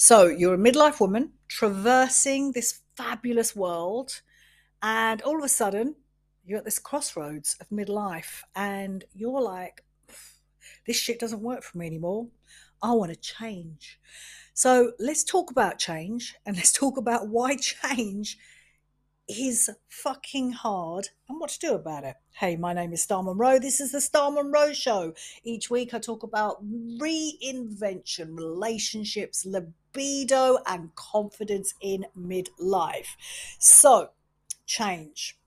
So you're a midlife woman traversing this fabulous world, and all of a sudden you're at this crossroads of midlife, and you're like, this shit doesn't work for me anymore. I want to change. So let's talk about change and let's talk about why change is fucking hard and what to do about it. Hey, my name is Star Monroe. This is the Star Monroe Show. Each week I talk about reinvention, relationships, libido, and confidence in midlife. So, change.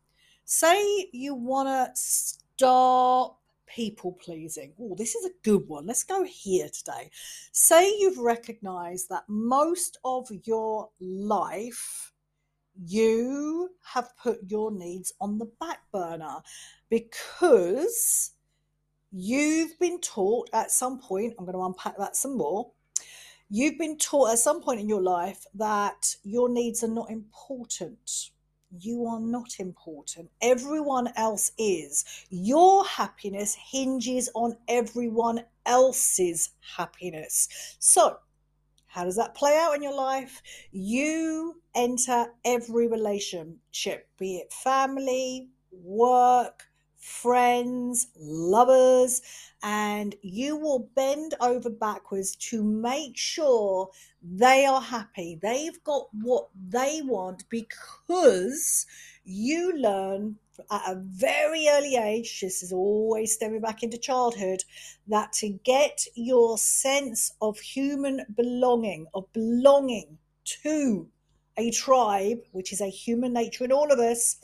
Say you want to stop people pleasing. Oh, this is a good one. Let's go here today. Say you've recognized that most of your life you have put your needs on the back burner because you've been taught at some point, I'm going to unpack that some more. You've been taught at some point in your life that your needs are not important. You are not important. Everyone else is. Your happiness hinges on everyone else's happiness. So, how does that play out in your life? You enter every relationship, be it family, work, friends, lovers, and you will bend over backwards to make sure they are happy. They've got what they want because you learn at a very early age, this is always stemming back into childhood, that to get your sense of human belonging, of belonging to a tribe, which is a human nature in all of us,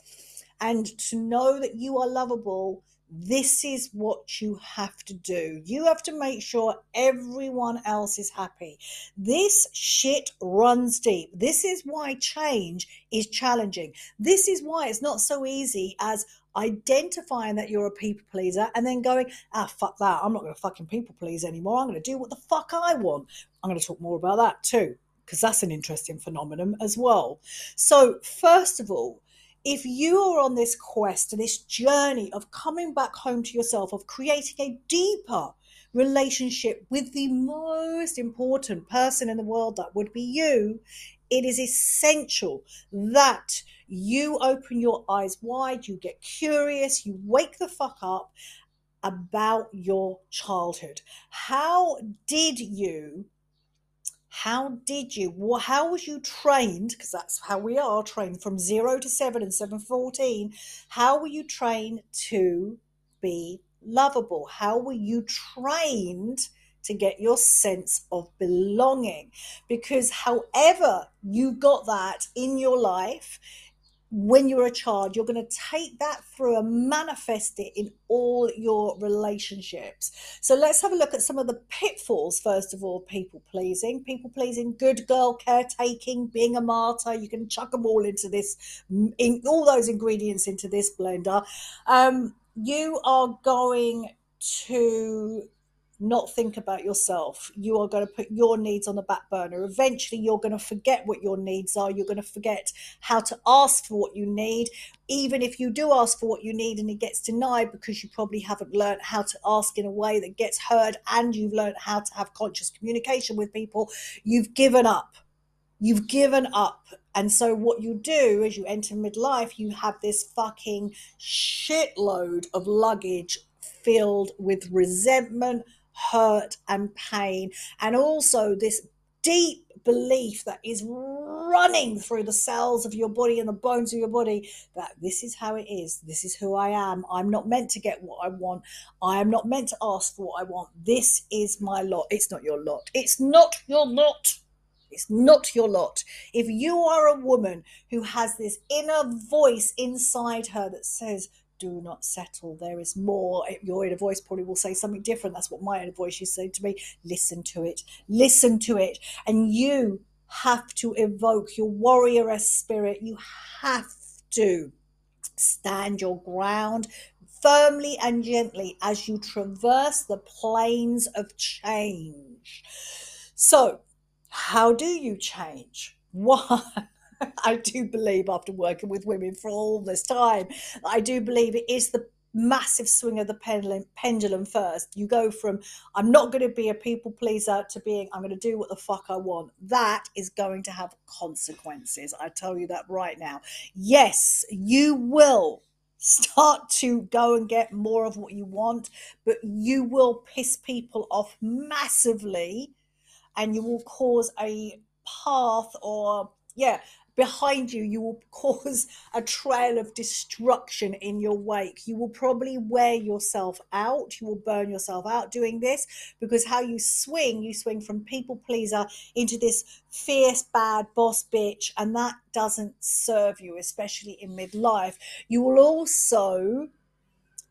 and to know that you are lovable, this is what you have to do. You have to make sure everyone else is happy. This shit runs deep. This is why change is challenging. This is why it's not so easy as identifying that you're a people pleaser and then going, ah, fuck that. I'm not going to fucking people please anymore. I'm going to do what the fuck I want. I'm going to talk more about that too, because that's an interesting phenomenon as well. So, first of all, if you are on this quest this journey of coming back home to yourself, of creating a deeper relationship with the most important person in the world, that would be you, it is essential that you open your eyes wide, you get curious, you wake the fuck up about your childhood. How did you how did you how was you trained because that's how we are trained from 0 to 7 and 714 how were you trained to be lovable? How were you trained to get your sense of belonging? Because however you got that in your life when you're a child, you're going to take that through and manifest it in all your relationships. So let's have a look at some of the pitfalls, first of all people pleasing, people pleasing, good girl, caretaking, being a martyr. You can chuck them all into this, in, all those ingredients into this blender. Um, you are going to not think about yourself. You are going to put your needs on the back burner. Eventually, you're going to forget what your needs are. You're going to forget how to ask for what you need. Even if you do ask for what you need and it gets denied because you probably haven't learned how to ask in a way that gets heard and you've learned how to have conscious communication with people, you've given up. You've given up. And so, what you do as you enter midlife, you have this fucking shitload of luggage filled with resentment, hurt and pain, and also this deep belief that is running through the cells of your body and the bones of your body that this is how it is. This is who I am. I'm not meant to get what I want. I am not meant to ask for what I want. This is my lot. It's not your lot. It's not your lot. It's not your lot. If you are a woman who has this inner voice inside her that says, do not settle. There is more. Your inner voice probably will say something different. That's what my inner voice used to say to me. Listen to it. Listen to it. And you have to evoke your warrioress spirit. You have to stand your ground firmly and gently as you traverse the plains of change. So, how do you change? One, I do believe, after working with women for all this time, I do believe it is the massive swing of the pendulum, pendulum first. You go from I'm not going to be a people pleaser to being I'm going to do what the fuck I want. That is going to have consequences. I tell you that right now. Yes, you will start to go and get more of what you want, but you will piss people off massively and you will cause a path or yeah behind you, you will cause a trail of destruction in your wake. You will probably wear yourself out. You will burn yourself out doing this because how you swing, you swing from people pleaser into this fierce, bad boss bitch, and that doesn't serve you, especially in midlife. You will also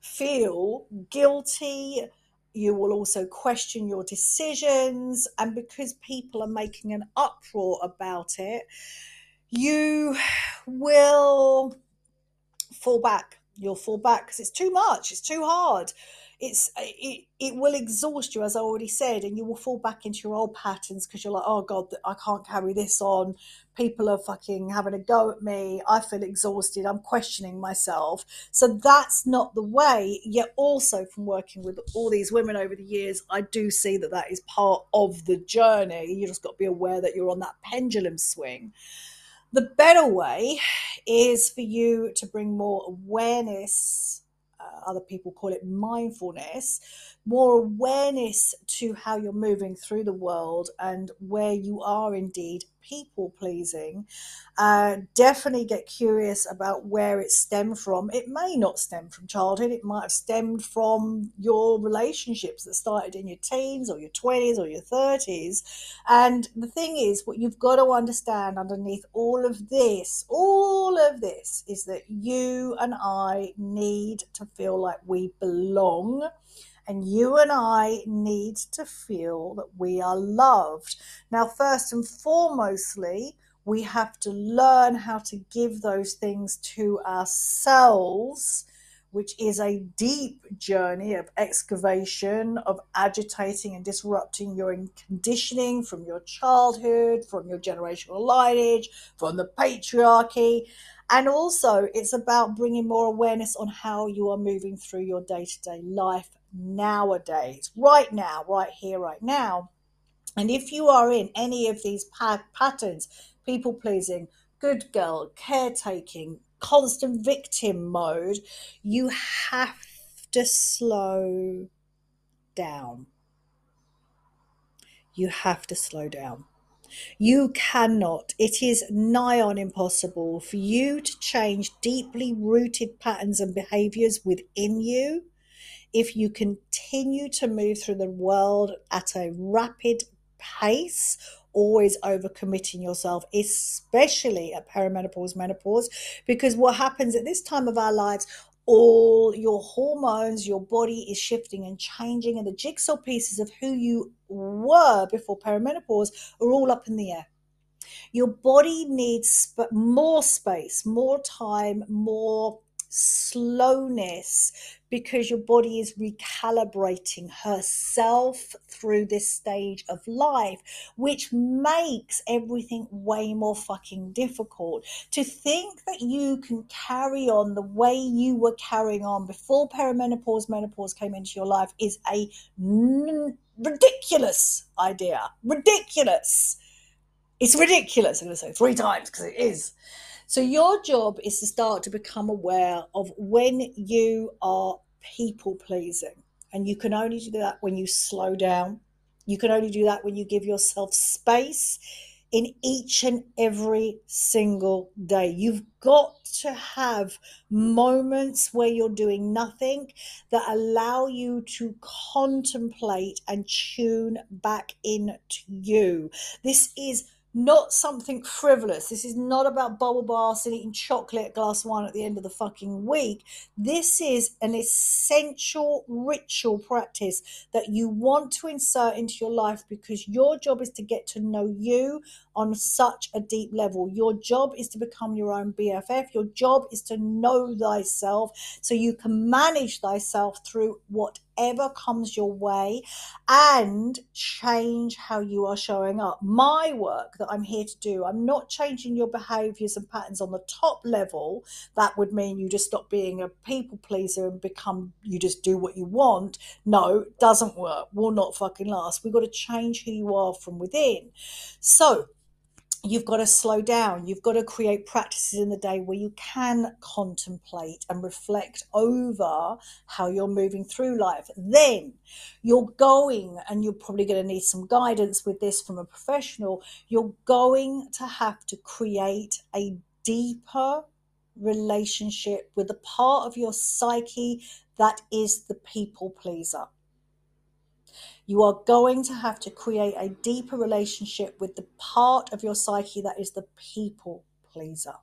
feel guilty you will also question your decisions and because people are making an uproar about it you will fall back. You'll fall back because it's too much. It's too hard. It's it, it will exhaust you, as I already said, and you will fall back into your old patterns because you're like, oh god, I can't carry this on. People are fucking having a go at me. I feel exhausted. I'm questioning myself. So that's not the way. Yet also from working with all these women over the years, I do see that that is part of the journey. You just got to be aware that you're on that pendulum swing. The better way is for you to bring more awareness, uh, other people call it mindfulness, more awareness to how you're moving through the world and where you are indeed people pleasing, uh, definitely get curious about where it stemmed from. It may not stem from childhood, it might have stemmed from your relationships that started in your teens or your 20s or your 30s. And the thing is, what you've got to understand underneath all of this, all of this, is that you and I need to feel like we belong and you and I need to feel that we are loved. Now, first and foremostly, we have to learn how to give those things to ourselves, which is a deep journey of excavation, of agitating and disrupting your conditioning from your childhood, from your generational lineage, from the patriarchy. And also, it's about bringing more awareness on how you are moving through your day to day life nowadays, right now, right here, right now. And if you are in any of these patterns, people pleasing, good girl, caretaking, constant victim mode, you have to slow down. You have to slow down. You cannot, it is nigh on impossible for you to change deeply rooted patterns and behaviors within you if you continue to move through the world at a rapid pace, always overcommitting yourself, especially at perimenopause, menopause, because what happens at this time of our lives, all your hormones, your body is shifting and changing, and the jigsaw pieces of who you were before perimenopause are all up in the air. Your body needs sp- more space, more time, more slowness because your body is recalibrating herself through this stage of life, which makes everything way more fucking difficult. To think that you can carry on the way you were carrying on before perimenopause, menopause came into your life is a n- ridiculous idea. Ridiculous. It's ridiculous. I'm going to say three times because it is. So your job is to start to become aware of when you are people pleasing. And you can only do that when you slow down. You can only do that when you give yourself space in each and every single day. You've got to have moments where you're doing nothing that allow you to contemplate and tune back into you. This is not something frivolous. This is not about bubble baths and eating chocolate, glass wine at the end of the fucking week. This is an essential ritual practice that you want to insert into your life because your job is to get to know you on such a deep level. Your job is to become your own BFF. Your job is to know thyself so you can manage thyself through what whatever comes your way and change how you are showing up. My work that I'm here to do, I'm not changing your behaviors and patterns on the top level. That would mean you just stop being a people pleaser and become, you just do what you want. No, doesn't work, will not fucking last. We've got to change who you are from within. So, you've got to slow down. You've got to create practices in the day where you can contemplate and reflect over how you're moving through life. Then you're going, and you're probably going to need some guidance with this from a professional, you're going to have to create a deeper relationship with the part of your psyche that is the people pleaser. You are going to have to create a deeper relationship with the part of your psyche that is the people pleaser.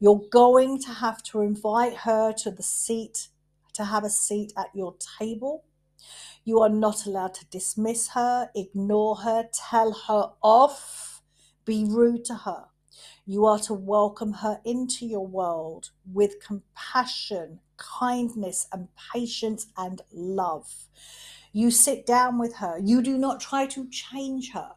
You're going to have to invite her to the seat, to have a seat at your table. You are not allowed to dismiss her, ignore her, tell her off, be rude to her. You are to welcome her into your world with compassion, kindness, and patience and love. You sit down with her. You do not try to change her.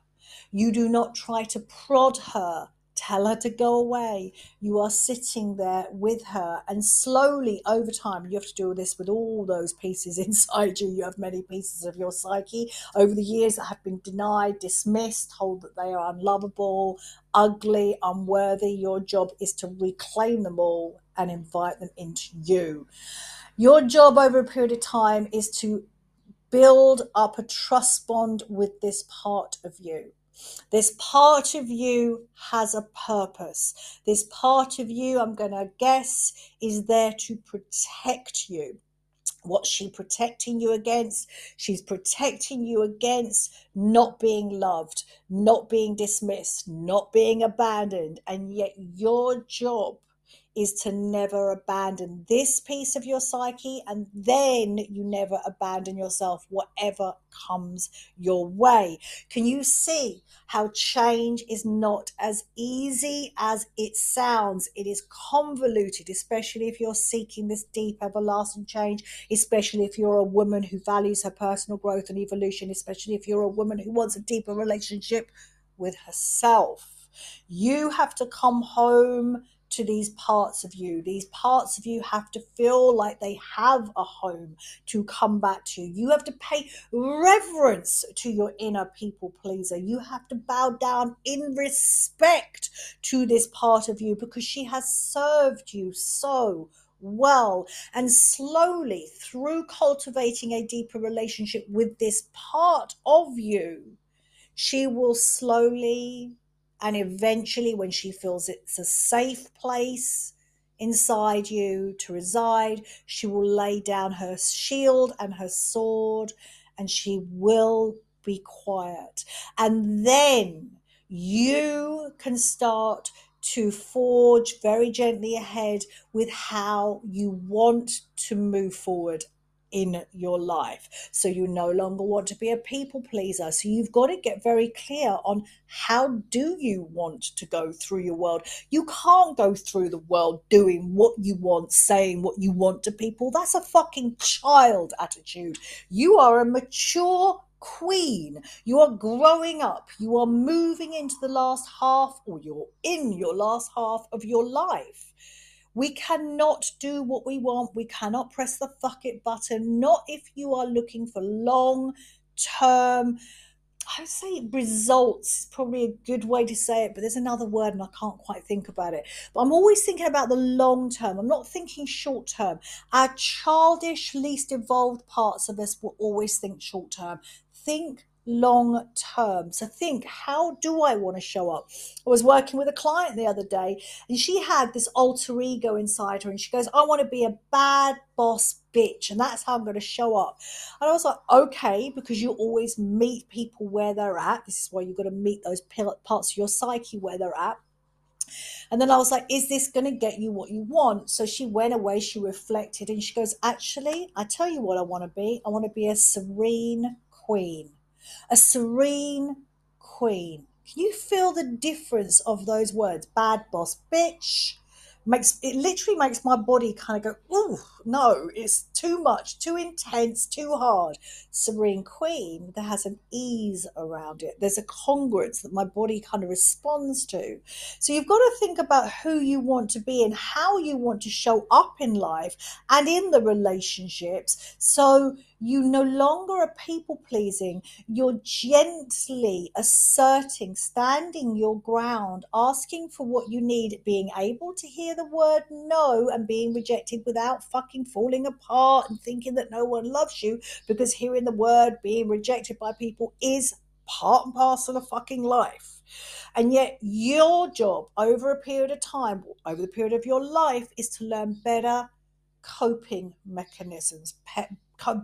You do not try to prod her, tell her to go away. You are sitting there with her, and slowly over time, you have to do this with all those pieces inside you. You have many pieces of your psyche over the years that have been denied, dismissed, told that they are unlovable, ugly, unworthy. Your job is to reclaim them all and invite them into you. Your job over a period of time is to build up a trust bond with this part of you. This part of you has a purpose. This part of you, I'm going to guess, is there to protect you. What's she protecting you against? She's protecting you against not being loved, not being dismissed, not being abandoned. And yet, your job is to never abandon this piece of your psyche, and then you never abandon yourself, whatever comes your way. Can you see how change is not as easy as it sounds? It is convoluted, especially if you're seeking this deep, everlasting change, especially if you're a woman who values her personal growth and evolution, especially if you're a woman who wants a deeper relationship with herself. You have to come home to these parts of you. These parts of you have to feel like they have a home to come back to. You have to pay reverence to your inner people pleaser. You have to bow down in respect to this part of you because she has served you so well. And slowly, through cultivating a deeper relationship with this part of you, she will slowly and eventually, when she feels it's a safe place inside you to reside, she will lay down her shield and her sword and she will be quiet. And then you can start to forge very gently ahead with how you want to move forward in your life. So you no longer want to be a people pleaser. So you've got to get very clear on how do you want to go through your world. You can't go through the world doing what you want, saying what you want to people. That's a fucking child attitude. You are a mature queen. You are growing up. You are moving into the last half or you're in your last half of your life. We cannot do what we want. We cannot press the fuck it button. Not if you are looking for long term. I would say results is probably a good way to say it, but there's another word and I can't quite think about it. But I'm always thinking about the long term. I'm not thinking short term. Our childish, least evolved parts of us will always think short term. Think long term. So think, how do I want to show up? I was working with a client the other day and she had this alter ego inside her and she goes, I want to be a bad boss bitch and that's how I'm going to show up. And I was like, okay, because you always meet people where they're at. This is why you've got to meet those parts of your psyche where they're at. And then I was like, is this going to get you what you want? So she went away, she reflected, and she goes, actually, I tell you what I want to be. I want to be a serene queen a serene queen. Can you feel the difference of those words? Bad boss bitch makes it literally makes my body kind of go, oh no, it's too much, too intense, too hard. Serene Queen, there has an ease around it. There's a congruence that my body kind of responds to. So you've got to think about who you want to be and how you want to show up in life and in the relationships. So you no longer are people pleasing. You're gently asserting, standing your ground, asking for what you need, being able to hear the word no and being rejected without fucking falling apart and thinking that no one loves you because hearing the word being rejected by people is part and parcel of fucking life. And yet, your job over a period of time, over the period of your life, is to learn better coping mechanisms,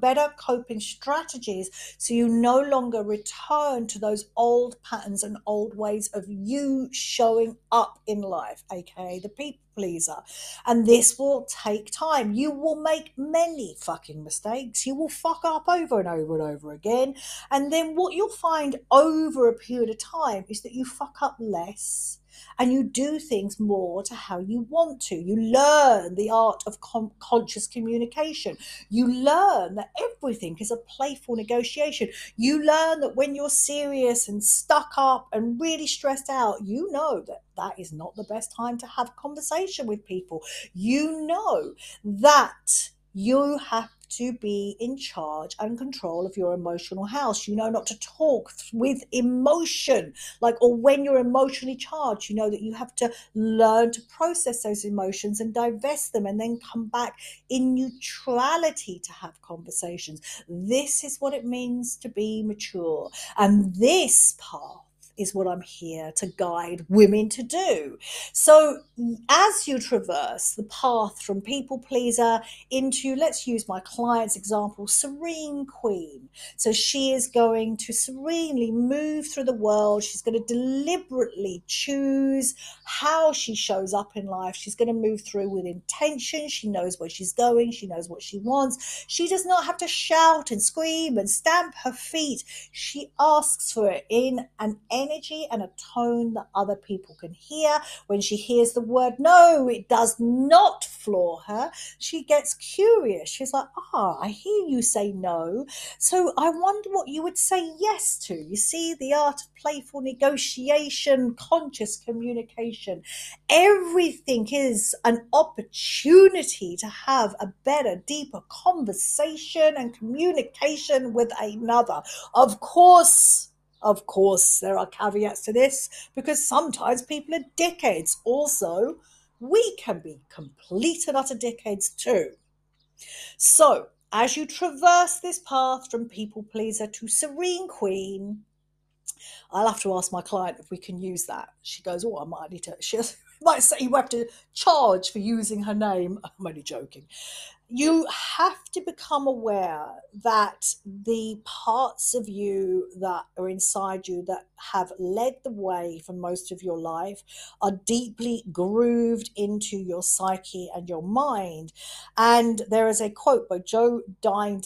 better coping strategies so you no longer return to those old patterns and old ways of you showing up in life, aka the people pleaser. And this will take time. You will make many fucking mistakes. You will fuck up over and over and over again. And then what you'll find over a period of time is that you fuck up less and you do things more to how you want to. You learn the art of conscious communication. You learn that everything is a playful negotiation. You learn that when you're serious and stuck up and really stressed out, you know that that is not the best time to have conversation with people. You know that you have to be in charge and control of your emotional house. You know not to talk with emotion, like, or when you're emotionally charged, you know that you have to learn to process those emotions and divest them and then come back in neutrality to have conversations. This is what it means to be mature. And this part is what I'm here to guide women to do. So, as you traverse the path from people pleaser into, let's use my client's example, serene queen. So, she is going to serenely move through the world. She's going to deliberately choose how she shows up in life. She's going to move through with intention. She knows where she's going, she knows what she wants. She does not have to shout and scream and stamp her feet. She asks for it in an energy and a tone that other people can hear. When she hears the word no, it does not floor her. She gets curious. She's like, ah, I hear you say no. So I wonder what you would say yes to. You see, the art of playful negotiation, conscious communication. Everything is an opportunity to have a better, deeper conversation and communication with another. Of course, of course, there are caveats to this because sometimes people are dickheads. Also, we can be complete and utter dickheads too. So, as you traverse this path from people pleaser to serene queen, I'll have to ask my client if we can use that. She goes, Oh, I might need to. She might say you have to charge for using her name. I'm only joking you have to become aware that the parts of you that are inside you that have led the way for most of your life are deeply grooved into your psyche and your mind. And there is a quote by Joe Joan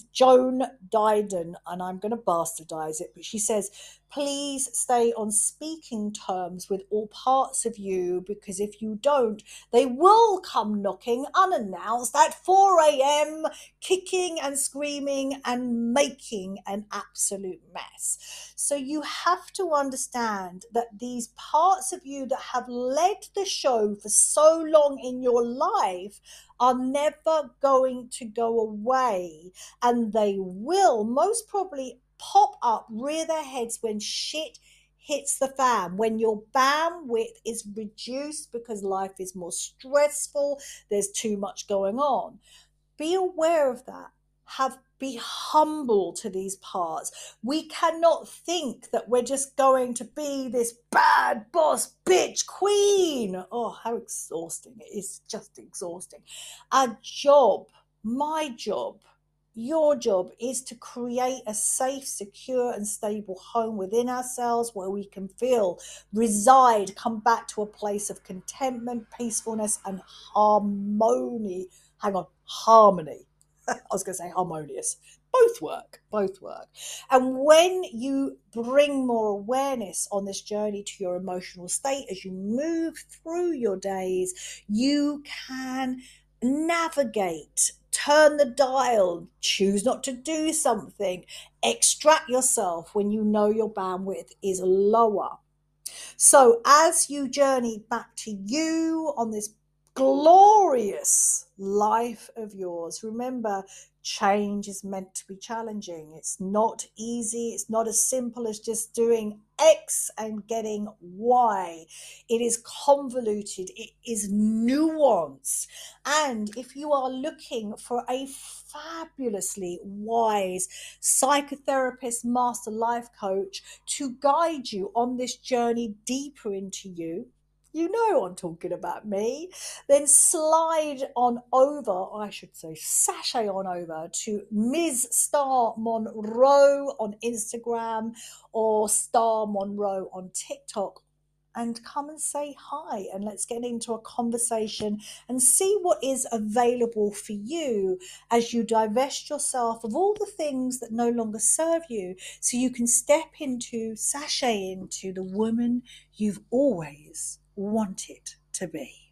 Didion, and I'm going to bastardize it, but she says, please stay on speaking terms with all parts of you because if you don't, they will come knocking unannounced at 4 a.m., kicking and screaming and making an absolute mess. So you have to understand that these parts of you that have led the show for so long in your life are never going to go away and they will most probably pop up, rear their heads when shit hits the fan, when your bandwidth is reduced because life is more stressful, there's too much going on. Be aware of that. Have be humble to these parts. We cannot think that we're just going to be this bad boss bitch queen. Oh, how exhausting. It is just exhausting. Our job, my job, your job is to create a safe, secure, and stable home within ourselves where we can feel, reside, come back to a place of contentment, peacefulness, and harmony. Hang on, harmony. I was going to say harmonious, both work both work and when you bring more awareness on this journey to your emotional state as you move through your days you can navigate turn the dial choose not to do something extract yourself when you know your bandwidth is lower so as you journey back to you on this glorious life of yours, remember change is meant to be challenging. It's not easy. It's not as simple as just doing X and getting Y. It is convoluted. It is nuanced. And if you are looking for a fabulously wise psychotherapist, master life coach to guide you on this journey deeper into you, you know I'm talking about me, then slide on over, I should say, sashay on over to Ms. Star Monroe on Instagram or Star Monroe on TikTok and come and say hi and let's get into a conversation and see what is available for you as you divest yourself of all the things that no longer serve you so you can step into, sashay into the woman you've always want it to be.